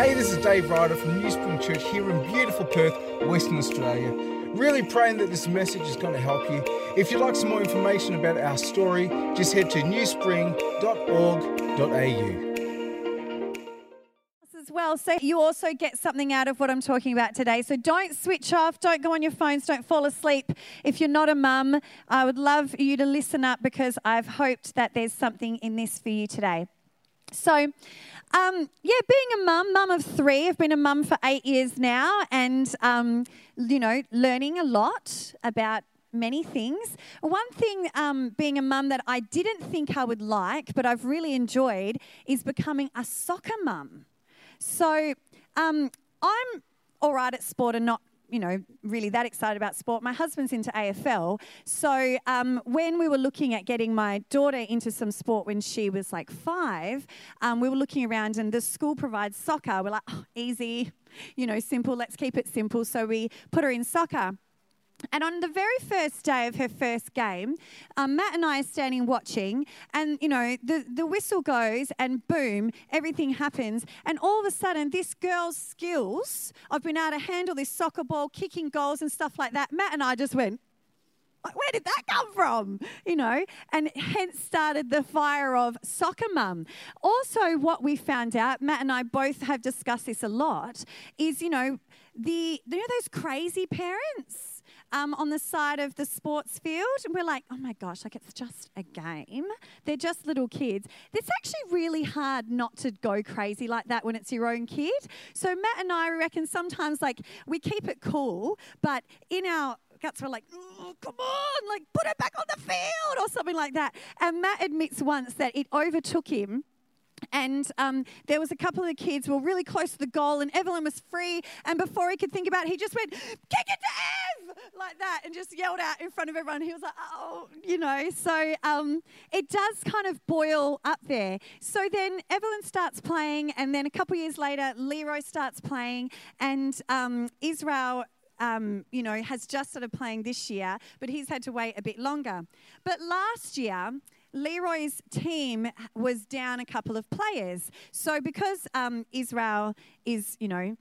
Hey, this is Dave Ryder from New Spring Church here in beautiful Perth, Western Australia. Really praying that this message is going to help you. If you'd like some more information about our story, just head to newspring.org.au as well. So you also get something out of what I'm talking about today. So don't switch off, don't go on your phones, don't fall asleep. If you're not a mum, I would love you to listen up because I've hoped that there's something in this for you today. So, um, yeah, being a mum, mum of three, I've been a mum for eight years now, and um, you know, learning a lot about many things. One thing, um, being a mum that I didn't think I would like, but I've really enjoyed, is becoming a soccer mum. So um, I'm all right at sport and not you know, really that excited about sport. My husband's into AFL. So um, when we were looking at getting my daughter into some sport when she was like five, um, we were looking around and the school provides soccer. We're like, oh, easy, you know, simple, let's keep it simple. So we put her in soccer. And on the very first day of her first game, um, Matt and I are standing watching, and you know, the, the whistle goes, and boom, everything happens. And all of a sudden, this girl's skills of being able to handle this soccer ball, kicking goals, and stuff like that, Matt and I just went, where did that come from? You know, and hence started the fire of soccer mum. Also, what we found out, Matt and I both have discussed this a lot, is you know, the you know those crazy parents um, on the side of the sports field. And we're like, oh my gosh, like it's just a game. They're just little kids. It's actually really hard not to go crazy like that when it's your own kid. So Matt and I reckon sometimes like we keep it cool, but in our guts were like, come on, like put it back on the field or something like that. And Matt admits once that it overtook him and um, there was a couple of the kids were really close to the goal, and Evelyn was free. And before he could think about it, he just went, "Kick it to Ev!" like that, and just yelled out in front of everyone. He was like, "Oh, you know." So um, it does kind of boil up there. So then Evelyn starts playing, and then a couple years later, Leroy starts playing, and um, Israel. Um, you know, has just started playing this year, but he's had to wait a bit longer. But last year, Leroy's team was down a couple of players. So because um, Israel is, you know,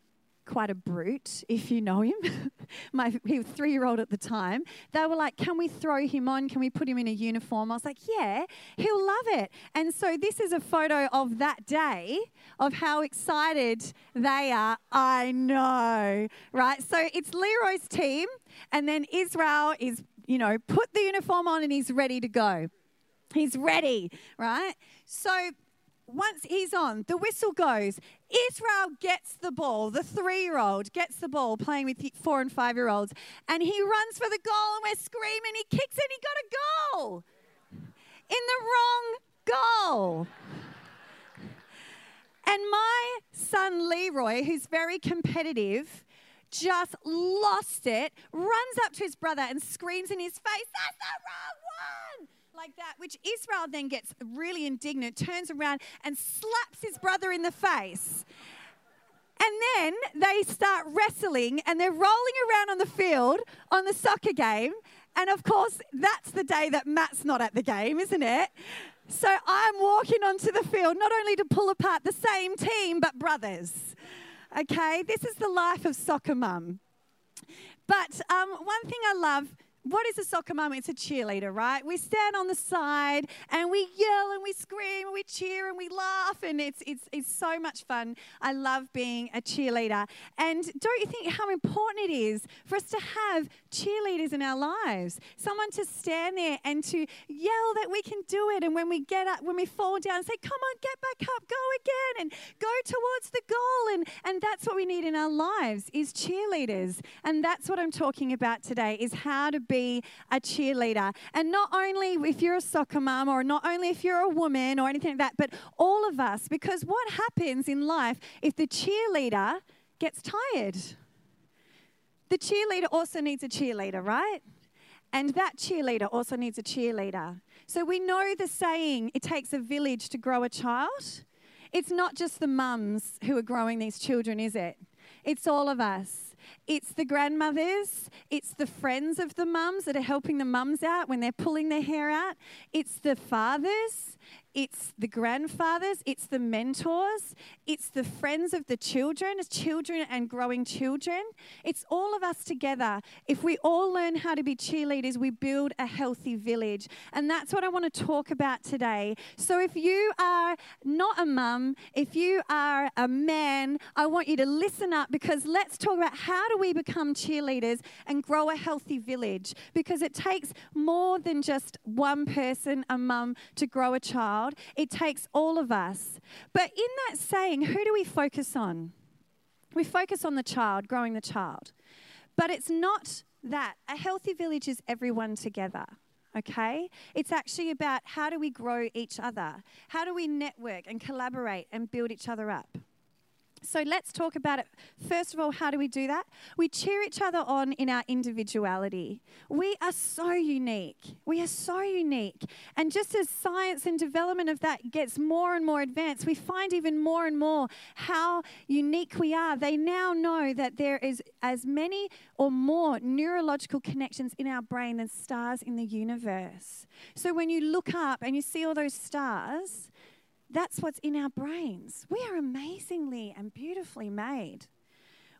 quite a brute, if you know him. My he was three year old at the time. They were like, "Can we throw him on? Can we put him in a uniform?" I was like, "Yeah, he'll love it." And so this is a photo of that day of how excited they are. I know, right? So it's Leroy's team, and then Israel is, you know, put the uniform on and he's ready to go. He's ready, right? So once he's on, the whistle goes. Israel gets the ball. The three year old gets the ball playing with four and five year olds. And he runs for the goal, and we're screaming. He kicks it, he got a goal in the wrong goal. And my son Leroy, who's very competitive, just lost it, runs up to his brother and screams in his face, That's the wrong one! Like that, which Israel then gets really indignant, turns around and slaps his brother in the face. And then they start wrestling and they're rolling around on the field on the soccer game. And of course, that's the day that Matt's not at the game, isn't it? So I'm walking onto the field not only to pull apart the same team, but brothers. Okay, this is the life of soccer mum. But um, one thing I love what is a soccer mum? It's a cheerleader, right? We stand on the side and we yell and we scream and we cheer and we laugh and it's, it's, it's so much fun. I love being a cheerleader. And don't you think how important it is for us to have cheerleaders in our lives? Someone to stand there and to yell that we can do it. And when we get up, when we fall down, say, come on, get back up, go again and go towards the goal. And, and that's what we need in our lives is cheerleaders. And that's what I'm talking about today is how to be be a cheerleader. And not only if you're a soccer mom or not only if you're a woman or anything like that, but all of us, because what happens in life if the cheerleader gets tired? The cheerleader also needs a cheerleader, right? And that cheerleader also needs a cheerleader. So we know the saying, it takes a village to grow a child. It's not just the mums who are growing these children, is it? It's all of us. It's the grandmothers, it's the friends of the mums that are helping the mums out when they're pulling their hair out, it's the fathers, it's the grandfathers, it's the mentors, it's the friends of the children, children and growing children. It's all of us together. If we all learn how to be cheerleaders, we build a healthy village. And that's what I want to talk about today. So if you are not a mum, if you are a man, I want you to listen up because let's talk about how do we become cheerleaders and grow a healthy village because it takes more than just one person, a mum, to grow a child child, it takes all of us. But in that saying, who do we focus on? We focus on the child, growing the child. But it's not that. A healthy village is everyone together okay? It's actually about how do we grow each other? How do we network and collaborate and build each other up? So let's talk about it. First of all, how do we do that? We cheer each other on in our individuality. We are so unique. We are so unique. And just as science and development of that gets more and more advanced, we find even more and more how unique we are. They now know that there is as many or more neurological connections in our brain than stars in the universe. So when you look up and you see all those stars, that's what's in our brains. We are amazingly and beautifully made.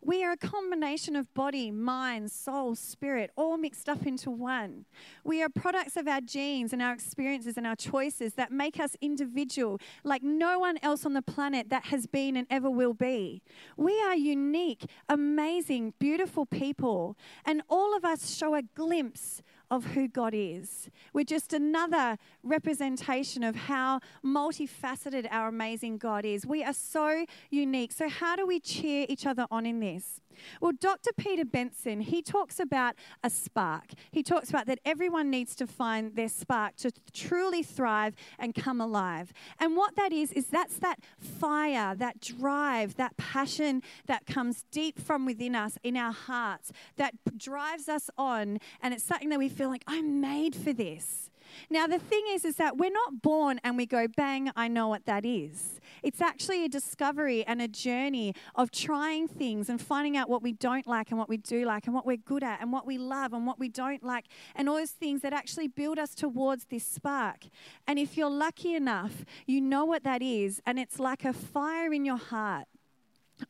We are a combination of body, mind, soul, spirit, all mixed up into one. We are products of our genes and our experiences and our choices that make us individual, like no one else on the planet that has been and ever will be. We are unique, amazing, beautiful people, and all of us show a glimpse of who God is. We're just another representation of how multifaceted our amazing God is. We are so unique. So, how do we cheer each other on in this? Well, Dr. Peter Benson, he talks about a spark. He talks about that everyone needs to find their spark to truly thrive and come alive. And what that is, is that's that fire, that drive, that passion that comes deep from within us, in our hearts, that drives us on. And it's something that we feel like, I'm made for this. Now, the thing is, is that we're not born and we go, bang, I know what that is. It's actually a discovery and a journey of trying things and finding out what we don't like and what we do like and what we're good at and what we love and what we don't like and all those things that actually build us towards this spark. And if you're lucky enough, you know what that is, and it's like a fire in your heart.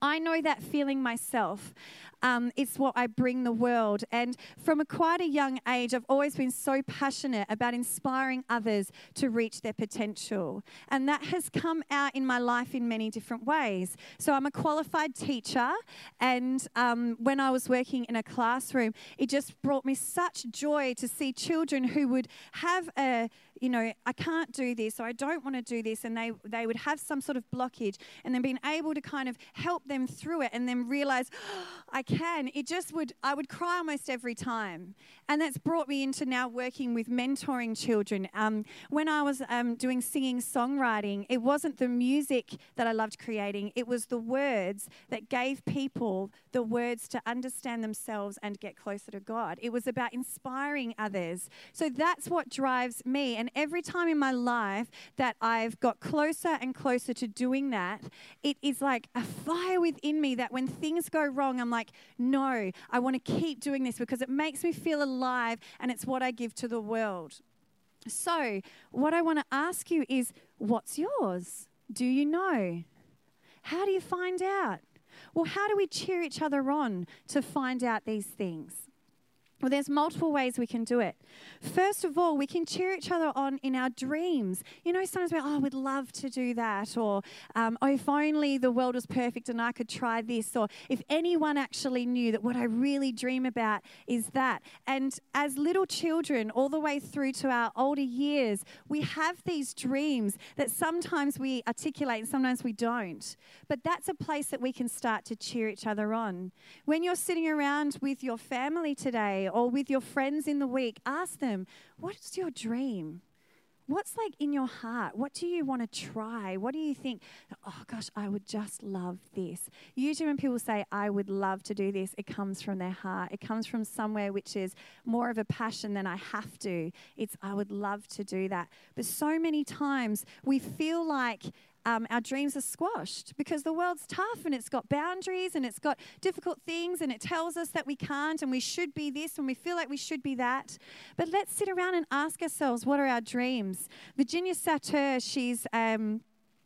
I know that feeling myself um, it's what I bring the world. And from a quite a young age, I've always been so passionate about inspiring others to reach their potential. And that has come out in my life in many different ways. So I'm a qualified teacher. And um, when I was working in a classroom, it just brought me such joy to see children who would have a you know, I can't do this or I don't want to do this, and they, they would have some sort of blockage, and then being able to kind of help them through it and then realize, oh, I can. It just would, I would cry almost every time. And that's brought me into now working with mentoring children. Um, when I was um, doing singing songwriting, it wasn't the music that I loved creating, it was the words that gave people the words to understand themselves and get closer to God. It was about inspiring others. So that's what drives me. And every time in my life that I've got closer and closer to doing that, it is like a fire within me that when things go wrong, I'm like, no, I want to keep doing this because it makes me feel alive and it's what I give to the world. So, what I want to ask you is what's yours? Do you know? How do you find out? Well, how do we cheer each other on to find out these things? Well, there's multiple ways we can do it. First of all, we can cheer each other on in our dreams. You know, sometimes we're, oh, I would love to do that, or um, oh, if only the world was perfect and I could try this, or if anyone actually knew that what I really dream about is that. And as little children, all the way through to our older years, we have these dreams that sometimes we articulate and sometimes we don't. But that's a place that we can start to cheer each other on. When you're sitting around with your family today, or with your friends in the week, ask them, What's your dream? What's like in your heart? What do you want to try? What do you think? Oh gosh, I would just love this. Usually, when people say, I would love to do this, it comes from their heart. It comes from somewhere which is more of a passion than I have to. It's, I would love to do that. But so many times we feel like um, our dreams are squashed because the world's tough and it's got boundaries and it's got difficult things and it tells us that we can't and we should be this and we feel like we should be that. But let's sit around and ask ourselves what are our dreams? Virginia Satir, she's. Um,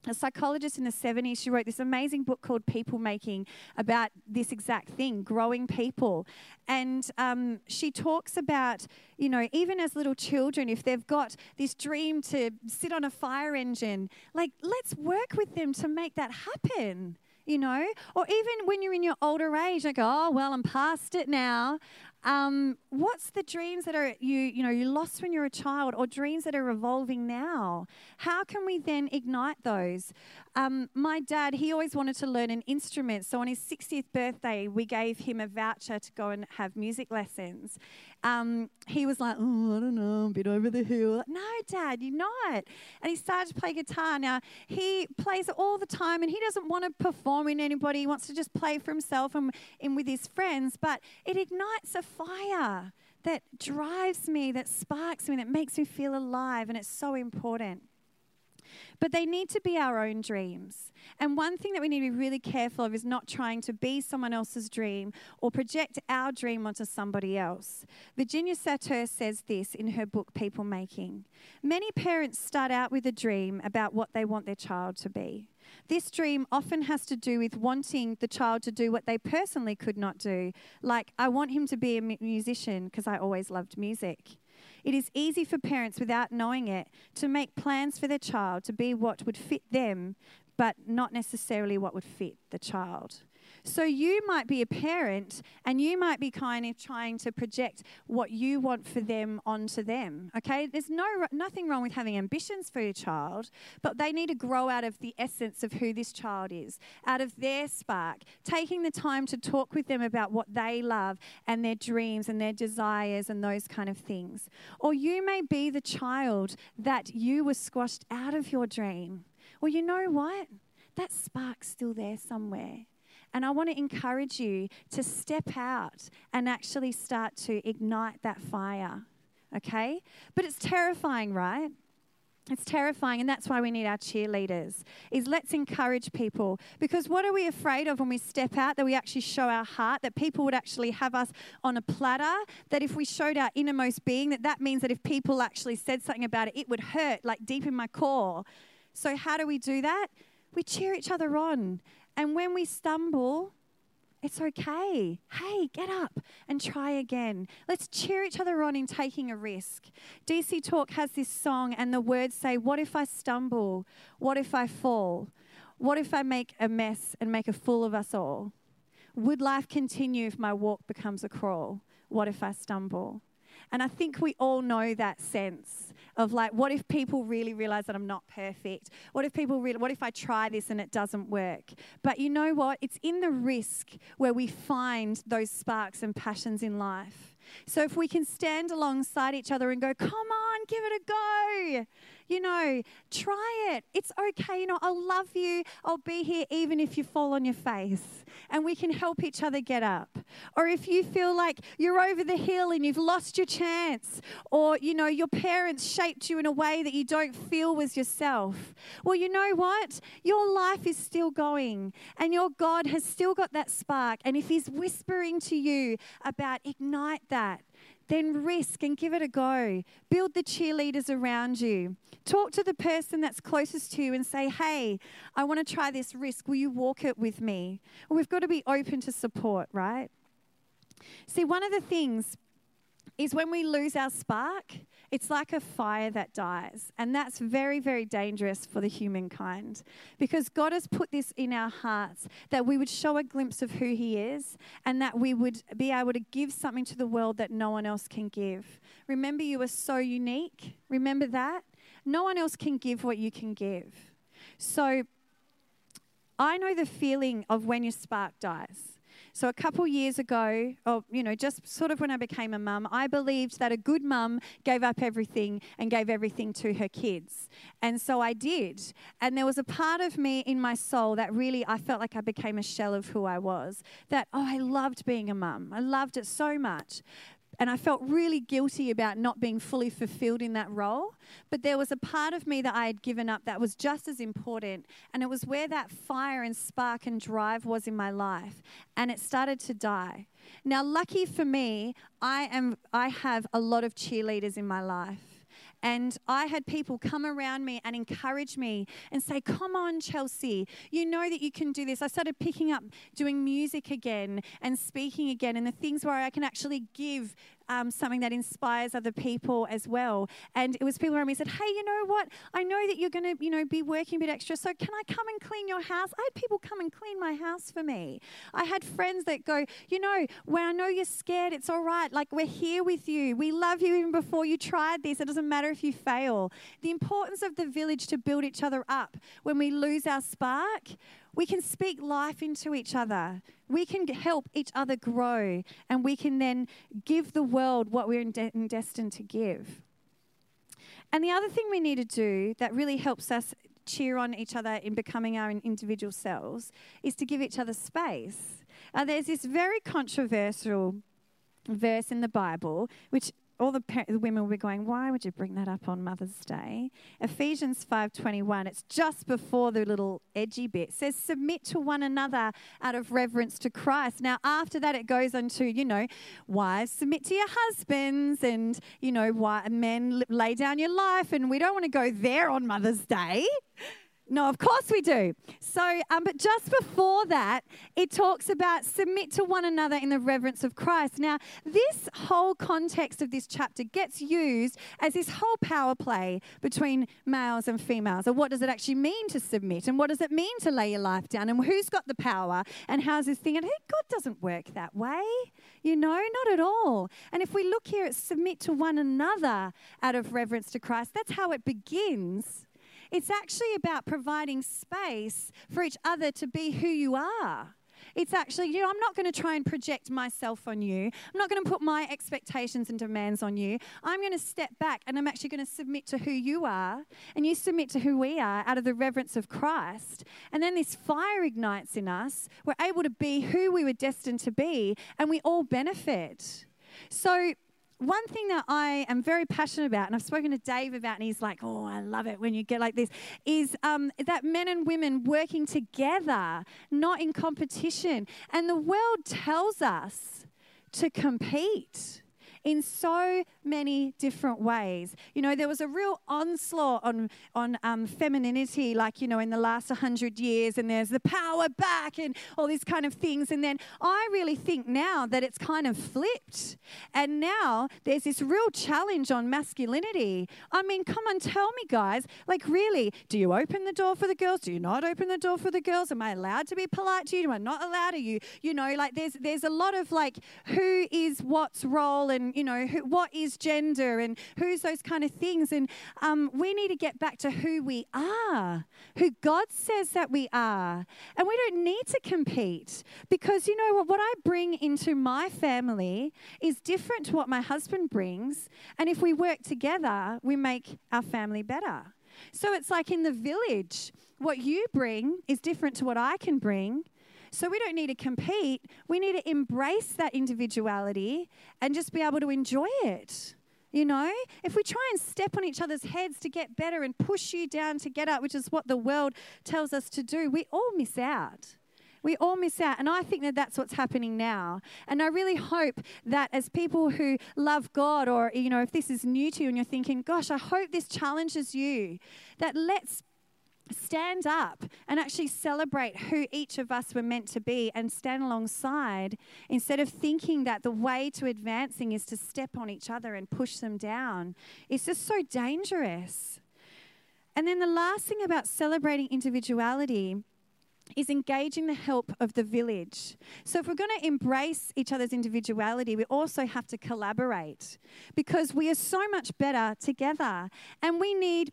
a psychologist in the 70s, she wrote this amazing book called People Making about this exact thing, growing people. And um, she talks about, you know, even as little children, if they've got this dream to sit on a fire engine, like, let's work with them to make that happen you know or even when you're in your older age like oh well i'm past it now um, what's the dreams that are you you know you lost when you're a child, or dreams that are evolving now? How can we then ignite those? Um, my dad, he always wanted to learn an instrument, so on his 60th birthday, we gave him a voucher to go and have music lessons. Um, he was like, "Oh, I don't know, I'm a bit over the hill." no, Dad, you're not. And he started to play guitar. Now he plays all the time, and he doesn't want to perform in anybody. He wants to just play for himself and, and with his friends. But it ignites a fire that drives me, that sparks me, that makes me feel alive, and it's so important. But they need to be our own dreams. And one thing that we need to be really careful of is not trying to be someone else's dream or project our dream onto somebody else. Virginia Satir says this in her book, People Making. Many parents start out with a dream about what they want their child to be. This dream often has to do with wanting the child to do what they personally could not do. Like, I want him to be a musician because I always loved music. It is easy for parents, without knowing it, to make plans for their child to be what would fit them, but not necessarily what would fit the child. So you might be a parent and you might be kind of trying to project what you want for them onto them. Okay? There's no nothing wrong with having ambitions for your child, but they need to grow out of the essence of who this child is, out of their spark, taking the time to talk with them about what they love and their dreams and their desires and those kind of things. Or you may be the child that you were squashed out of your dream. Well, you know what? That spark's still there somewhere. And I want to encourage you to step out and actually start to ignite that fire. Okay? But it's terrifying, right? It's terrifying, and that's why we need our cheerleaders. Is let's encourage people because what are we afraid of when we step out? That we actually show our heart, that people would actually have us on a platter. That if we showed our innermost being, that that means that if people actually said something about it, it would hurt like deep in my core. So how do we do that? We cheer each other on, and when we stumble, it's okay. Hey, get up and try again. Let's cheer each other on in taking a risk. DC Talk has this song, and the words say, What if I stumble? What if I fall? What if I make a mess and make a fool of us all? Would life continue if my walk becomes a crawl? What if I stumble? And I think we all know that sense of like, what if people really realize that I'm not perfect? What if people really, what if I try this and it doesn't work? But you know what? It's in the risk where we find those sparks and passions in life. So if we can stand alongside each other and go, come on, give it a go you know, try it. It's okay. You know, I'll love you. I'll be here even if you fall on your face. And we can help each other get up. Or if you feel like you're over the hill and you've lost your chance, or, you know, your parents shaped you in a way that you don't feel was yourself. Well, you know what? Your life is still going, and your God has still got that spark. And if He's whispering to you about ignite that, then risk and give it a go. Build the cheerleaders around you. Talk to the person that's closest to you and say, hey, I want to try this risk. Will you walk it with me? We've got to be open to support, right? See, one of the things is when we lose our spark, it's like a fire that dies. And that's very, very dangerous for the humankind because God has put this in our hearts that we would show a glimpse of who He is and that we would be able to give something to the world that no one else can give. Remember, you are so unique. Remember that? No one else can give what you can give. So I know the feeling of when your spark dies. So a couple years ago, or you know, just sort of when I became a mum, I believed that a good mum gave up everything and gave everything to her kids. And so I did. And there was a part of me in my soul that really I felt like I became a shell of who I was. That oh, I loved being a mum. I loved it so much. And I felt really guilty about not being fully fulfilled in that role. But there was a part of me that I had given up that was just as important. And it was where that fire and spark and drive was in my life. And it started to die. Now, lucky for me, I, am, I have a lot of cheerleaders in my life. And I had people come around me and encourage me and say, Come on, Chelsea, you know that you can do this. I started picking up doing music again and speaking again, and the things where I can actually give um, something that inspires other people as well. And it was people around me said, "Hey, you know what? I know that you're going to, you know, be working a bit extra. So can I come and clean your house?" I had people come and clean my house for me. I had friends that go, "You know, when I know you're scared, it's all right. Like we're here with you. We love you even before you tried this. It doesn't matter if you fail." The importance of the village to build each other up when we lose our spark we can speak life into each other. We can help each other grow, and we can then give the world what we're destined to give. And the other thing we need to do that really helps us cheer on each other in becoming our individual selves is to give each other space. Uh, there's this very controversial verse in the Bible, which all the, par- the women will be going, why would you bring that up on Mother's Day? Ephesians 5.21, it's just before the little edgy bit, it says, submit to one another out of reverence to Christ. Now, after that, it goes on to, you know, wives, submit to your husbands, and, you know, why, men, lay down your life, and we don't want to go there on Mother's Day. No, of course we do. So, um, but just before that, it talks about submit to one another in the reverence of Christ. Now, this whole context of this chapter gets used as this whole power play between males and females. And what does it actually mean to submit? And what does it mean to lay your life down? And who's got the power? And how's this thing? And hey, God doesn't work that way. You know, not at all. And if we look here at submit to one another out of reverence to Christ, that's how it begins. It's actually about providing space for each other to be who you are. It's actually, you know, I'm not going to try and project myself on you. I'm not going to put my expectations and demands on you. I'm going to step back and I'm actually going to submit to who you are and you submit to who we are out of the reverence of Christ. And then this fire ignites in us. We're able to be who we were destined to be and we all benefit. So, one thing that I am very passionate about, and I've spoken to Dave about, and he's like, oh, I love it when you get like this, is um, that men and women working together, not in competition. And the world tells us to compete in so many different ways. You know, there was a real onslaught on, on um, femininity, like, you know, in the last 100 years, and there's the power back and all these kind of things. And then I really think now that it's kind of flipped. And now there's this real challenge on masculinity. I mean, come on, tell me, guys, like, really, do you open the door for the girls? Do you not open the door for the girls? Am I allowed to be polite to you? Am I not allowed? Are you, you know, like, there's, there's a lot of like, who is what's role and you know, who, what is gender and who's those kind of things. And um, we need to get back to who we are, who God says that we are. And we don't need to compete because, you know what, what I bring into my family is different to what my husband brings. And if we work together, we make our family better. So it's like in the village, what you bring is different to what I can bring. So we don't need to compete. We need to embrace that individuality and just be able to enjoy it. You know, if we try and step on each other's heads to get better and push you down to get up, which is what the world tells us to do, we all miss out. We all miss out. And I think that that's what's happening now. And I really hope that as people who love God, or, you know, if this is new to you and you're thinking, gosh, I hope this challenges you, that let's stand up and actually celebrate who each of us were meant to be and stand alongside instead of thinking that the way to advancing is to step on each other and push them down. It's just so dangerous. And then the last thing about celebrating individuality is engaging the help of the village. So, if we're going to embrace each other's individuality, we also have to collaborate because we are so much better together and we need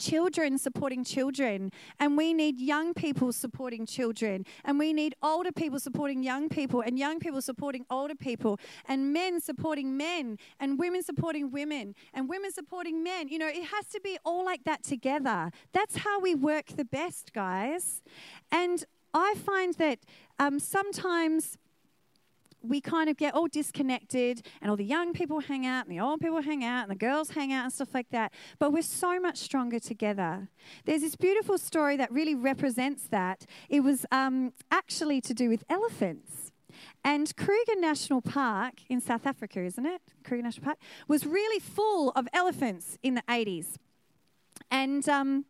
children supporting children, and we need young people supporting children, and we need older people supporting young people, and young people supporting older people, and men supporting men, and women supporting women, and women supporting men. You know, it has to be all like that together. That's how we work the best, guys. And I find that um, sometimes we kind of get all disconnected, and all the young people hang out, and the old people hang out, and the girls hang out, and stuff like that. But we're so much stronger together. There's this beautiful story that really represents that. It was um, actually to do with elephants. And Kruger National Park in South Africa, isn't it? Kruger National Park was really full of elephants in the 80s. And um,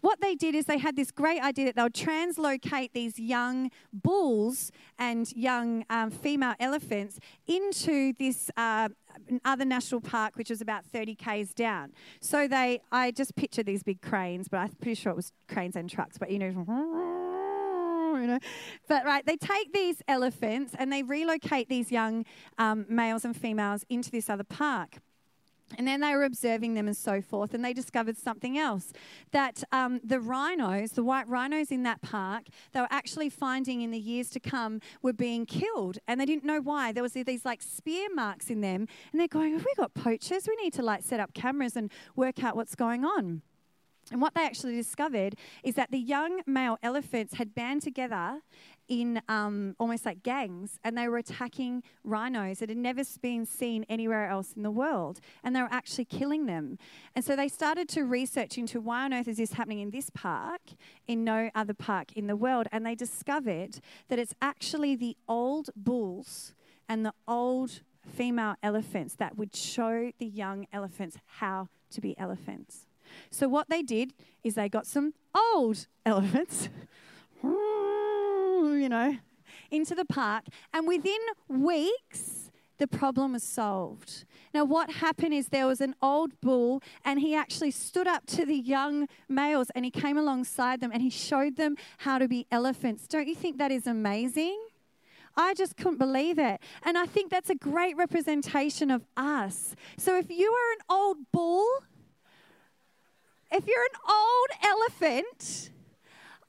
what they did is they had this great idea that they would translocate these young bulls and young um, female elephants into this uh, other national park, which was about 30 k's down. So they, I just picture these big cranes, but I'm pretty sure it was cranes and trucks. But you know, you know. But right, they take these elephants and they relocate these young um, males and females into this other park. And then they were observing them and so forth, and they discovered something else that um, the rhinos, the white rhinos in that park, they were actually finding in the years to come were being killed, and they didn't know why. There was these like spear marks in them, and they're going, "Have we got poachers? We need to like set up cameras and work out what's going on." And what they actually discovered is that the young male elephants had band together in um, almost like gangs and they were attacking rhinos that had never been seen anywhere else in the world and they were actually killing them. And so they started to research into why on earth is this happening in this park, in no other park in the world. And they discovered that it's actually the old bulls and the old female elephants that would show the young elephants how to be elephants. So what they did is they got some old elephants, you know, into the park, and within weeks, the problem was solved. Now, what happened is there was an old bull, and he actually stood up to the young males and he came alongside them and he showed them how to be elephants. Don't you think that is amazing? I just couldn't believe it. And I think that's a great representation of us. So if you are an old bull, if you're an old elephant,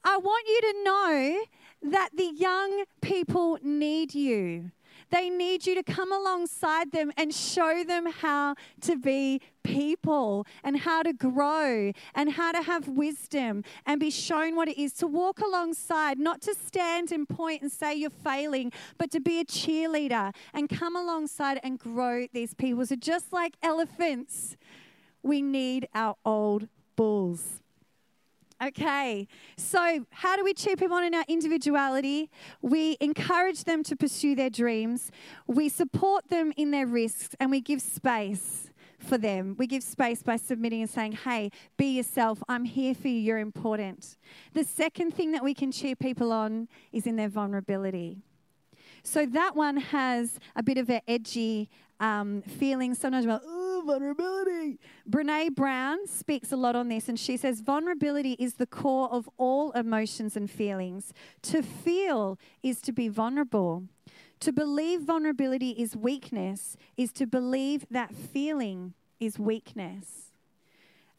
I want you to know that the young people need you. They need you to come alongside them and show them how to be people and how to grow and how to have wisdom and be shown what it is to walk alongside, not to stand and point and say you're failing, but to be a cheerleader and come alongside and grow these people. So, just like elephants, we need our old bulls. Okay, so how do we cheer people on in our individuality? We encourage them to pursue their dreams, we support them in their risks, and we give space for them. We give space by submitting and saying, Hey, be yourself. I'm here for you. You're important. The second thing that we can cheer people on is in their vulnerability. So that one has a bit of an edgy um, feeling sometimes about, vulnerability. Brene Brown speaks a lot on this, and she says vulnerability is the core of all emotions and feelings. To feel is to be vulnerable. To believe vulnerability is weakness is to believe that feeling is weakness.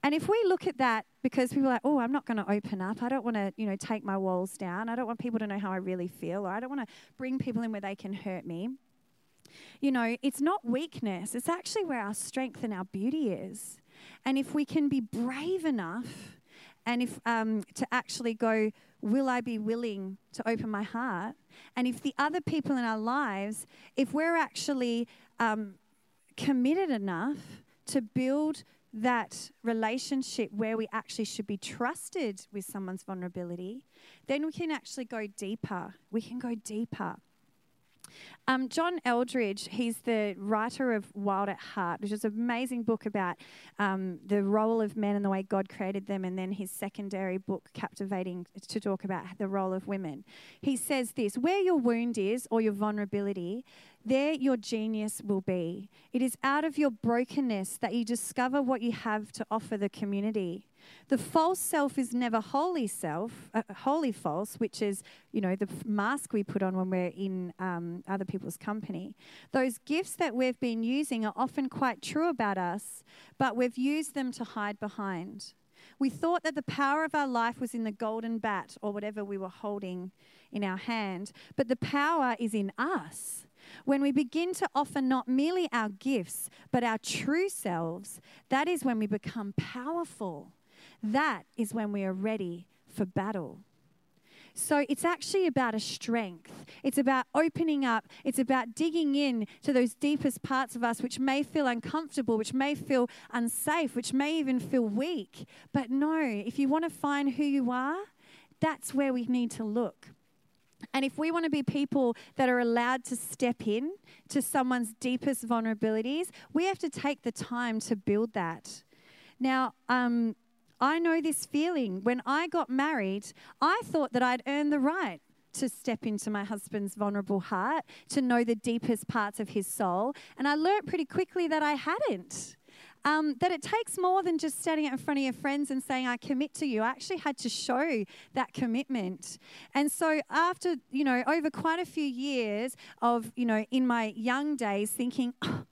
And if we look at that because people are like, oh, I'm not going to open up. I don't want to, you know, take my walls down. I don't want people to know how I really feel, or I don't want to bring people in where they can hurt me. You know, it's not weakness, it's actually where our strength and our beauty is. And if we can be brave enough and if um, to actually go, will I be willing to open my heart? And if the other people in our lives, if we're actually um, committed enough to build that relationship where we actually should be trusted with someone's vulnerability, then we can actually go deeper. We can go deeper. Um, John Eldredge, he's the writer of Wild at Heart, which is an amazing book about um, the role of men and the way God created them, and then his secondary book, Captivating, to talk about the role of women. He says this Where your wound is or your vulnerability, there your genius will be. It is out of your brokenness that you discover what you have to offer the community. The false self is never wholly self, uh, wholly false, which is, you know, the mask we put on when we're in um, other people's company. Those gifts that we've been using are often quite true about us, but we've used them to hide behind. We thought that the power of our life was in the golden bat or whatever we were holding in our hand, but the power is in us. When we begin to offer not merely our gifts, but our true selves, that is when we become powerful. That is when we are ready for battle. So it's actually about a strength. It's about opening up. It's about digging in to those deepest parts of us, which may feel uncomfortable, which may feel unsafe, which may even feel weak. But no, if you want to find who you are, that's where we need to look. And if we want to be people that are allowed to step in to someone's deepest vulnerabilities, we have to take the time to build that. Now, um, I know this feeling. When I got married, I thought that I'd earned the right to step into my husband's vulnerable heart, to know the deepest parts of his soul. And I learned pretty quickly that I hadn't. Um, that it takes more than just standing in front of your friends and saying, I commit to you. I actually had to show that commitment. And so, after, you know, over quite a few years of, you know, in my young days thinking, oh,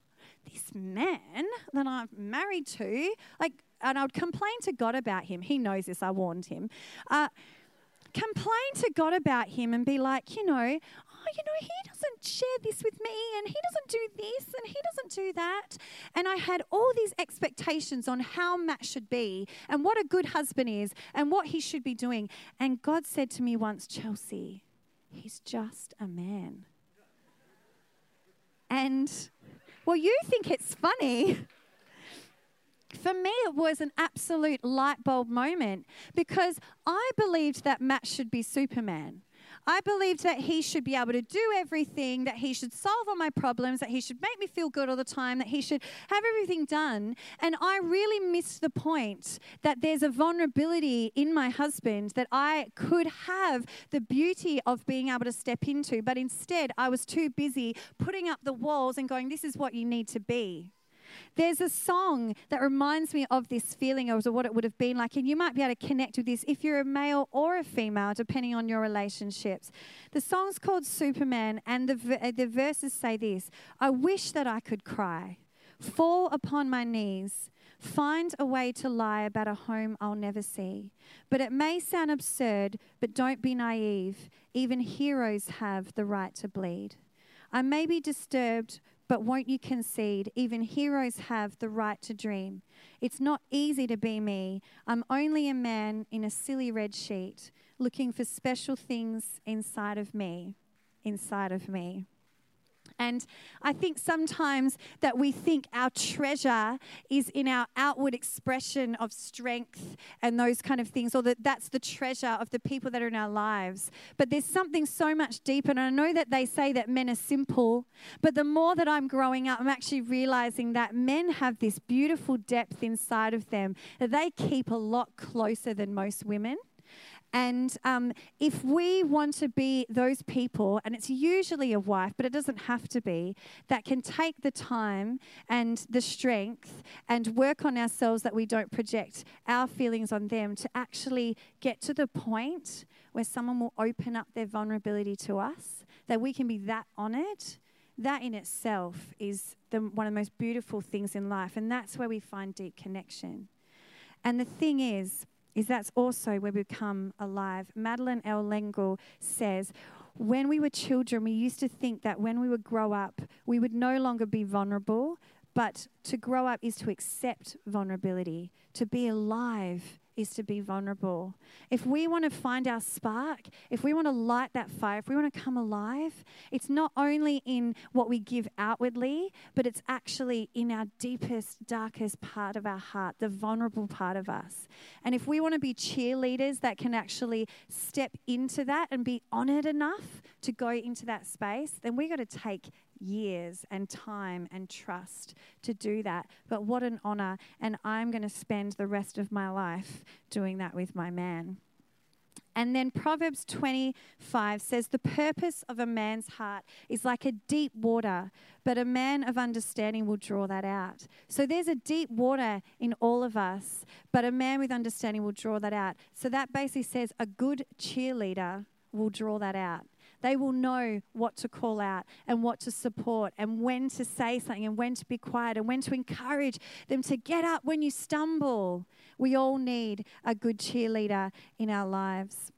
this man that I'm married to, like, and I would complain to God about him. He knows this, I warned him. Uh, complain to God about him and be like, you know, oh, you know, he doesn't share this with me and he doesn't do this and he doesn't do that. And I had all these expectations on how Matt should be and what a good husband is and what he should be doing. And God said to me once, Chelsea, he's just a man. And, well, you think it's funny for me, it was an absolute light bulb moment because I believed that Matt should be Superman. I believed that he should be able to do everything, that he should solve all my problems, that he should make me feel good all the time, that he should have everything done. And I really missed the point that there's a vulnerability in my husband that I could have the beauty of being able to step into. But instead, I was too busy putting up the walls and going, This is what you need to be. There's a song that reminds me of this feeling of what it would have been like, and you might be able to connect with this if you're a male or a female, depending on your relationships. The song's called Superman, and the, uh, the verses say this I wish that I could cry, fall upon my knees. Find a way to lie about a home I'll never see. But it may sound absurd, but don't be naive. Even heroes have the right to bleed. I may be disturbed but won't you concede? Even heroes have the right to dream. It's not easy to be me. I'm only a man in a silly red sheet, looking for special things inside of me. Inside of me. And I think sometimes that we think our treasure is in our outward expression of strength and those kind of things, or that that's the treasure of the people that are in our lives. But there's something so much deeper. And I know that they say that men are simple, but the more that I'm growing up, I'm actually realizing that men have this beautiful depth inside of them that they keep a lot closer than most women. And um, if we want to be those people, and it's usually a wife, but it doesn't have to be, that can take the time and the strength and work on ourselves that we don't project our feelings on them to actually get to the point where someone will open up their vulnerability to us, that we can be that honored. That in itself is the, one of the most beautiful things in life, and that's where we find deep connection. And the thing is, is that's also where we become alive. Madeleine L. L'Engle says, when we were children, we used to think that when we would grow up, we would no longer be vulnerable, but to grow up is to accept vulnerability, to be alive is to be vulnerable. If we want to find our spark, if we want to light that fire, if we want to come alive, it's not only in what we give outwardly, but it's actually in our deepest, darkest part of our heart, the vulnerable part of us. And if we want to be cheerleaders that can actually step into that and be honored enough to go into that space, then we got to take years and time and trust to do that. But what an honor. And I'm going to spend the rest of my life doing that with my man. And then Proverbs 25 says, The purpose of a man's heart is like a deep water, but a man of understanding will draw that out. So there's a deep water in all of us, but a man with understanding will draw that out. So that basically says a good cheerleader will draw that out. They will know what to call out and what to support and when to say something and when to be quiet and when to encourage them to get up when you stumble. We all need a good cheerleader in our lives.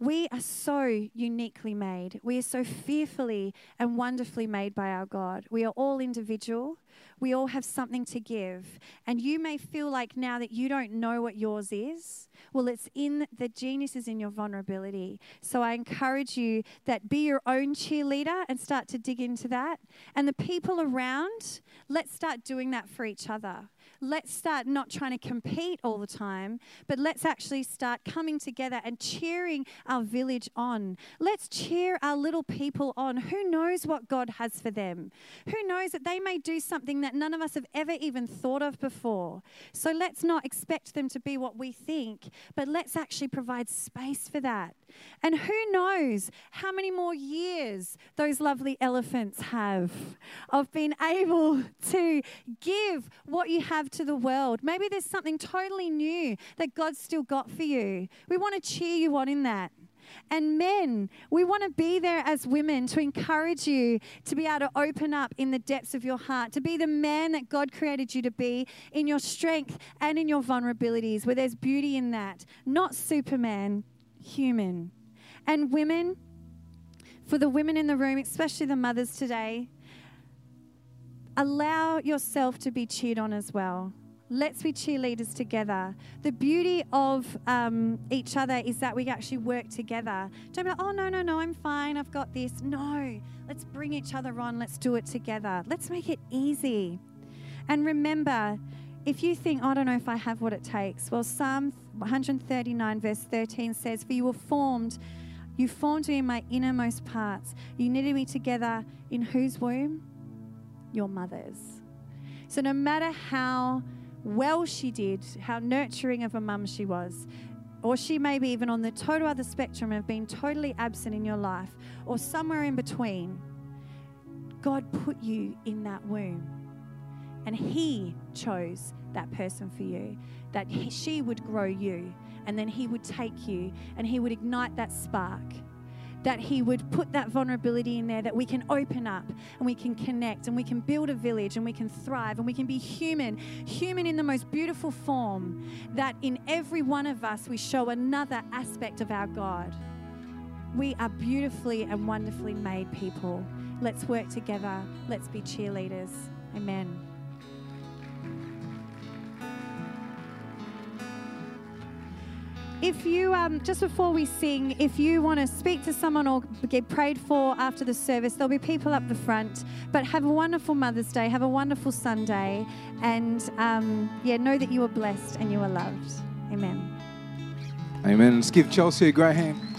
We are so uniquely made. We are so fearfully and wonderfully made by our God. We are all individual. We all have something to give. And you may feel like now that you don't know what yours is, Well, it's in the genius is in your vulnerability. So I encourage you that be your own cheerleader and start to dig into that. And the people around, let's start doing that for each other let's start not trying to compete all the time, but let's actually start coming together and cheering our village on. Let's cheer our little people on. Who knows what God has for them? Who knows that they may do something that none of us have ever even thought of before? So let's not expect them to be what we think, but let's actually provide space for that. And who knows how many more years those lovely elephants have of being able to give what you have to the world. Maybe there's something totally new that God's still got for you. We want to cheer you on in that. And men, we want to be there as women to encourage you to be able to open up in the depths of your heart, to be the man that God created you to be in your strength and in your vulnerabilities, where there's beauty in that. Not Superman, human. And women, for the women in the room, especially the mothers today, allow yourself to be cheered on as well. Let's be cheerleaders together. The beauty of um, each other is that we actually work together. Don't be like, oh, no, no, no, I'm fine, I've got this. No, let's bring each other on, let's do it together. Let's make it easy. And remember, if you think, oh, I don't know if I have what it takes, well, Psalm 139, verse 13 says, For you were formed, you formed me in my innermost parts. You knitted me together in whose womb? Your mother's. So, no matter how well she did, how nurturing of a mum she was, or she may be even on the total other spectrum of being totally absent in your life, or somewhere in between, God put you in that womb. And He chose that person for you, that he, she would grow you, and then He would take you and He would ignite that spark. That He would put that vulnerability in there, that we can open up and we can connect and we can build a village and we can thrive and we can be human, human in the most beautiful form. That in every one of us we show another aspect of our God. We are beautifully and wonderfully made people. Let's work together. Let's be cheerleaders. Amen. If you, um, just before we sing, if you want to speak to someone or get prayed for after the service, there'll be people up the front. But have a wonderful Mother's Day, have a wonderful Sunday, and um, yeah, know that you are blessed and you are loved. Amen. Amen. Let's give Chelsea a great hand.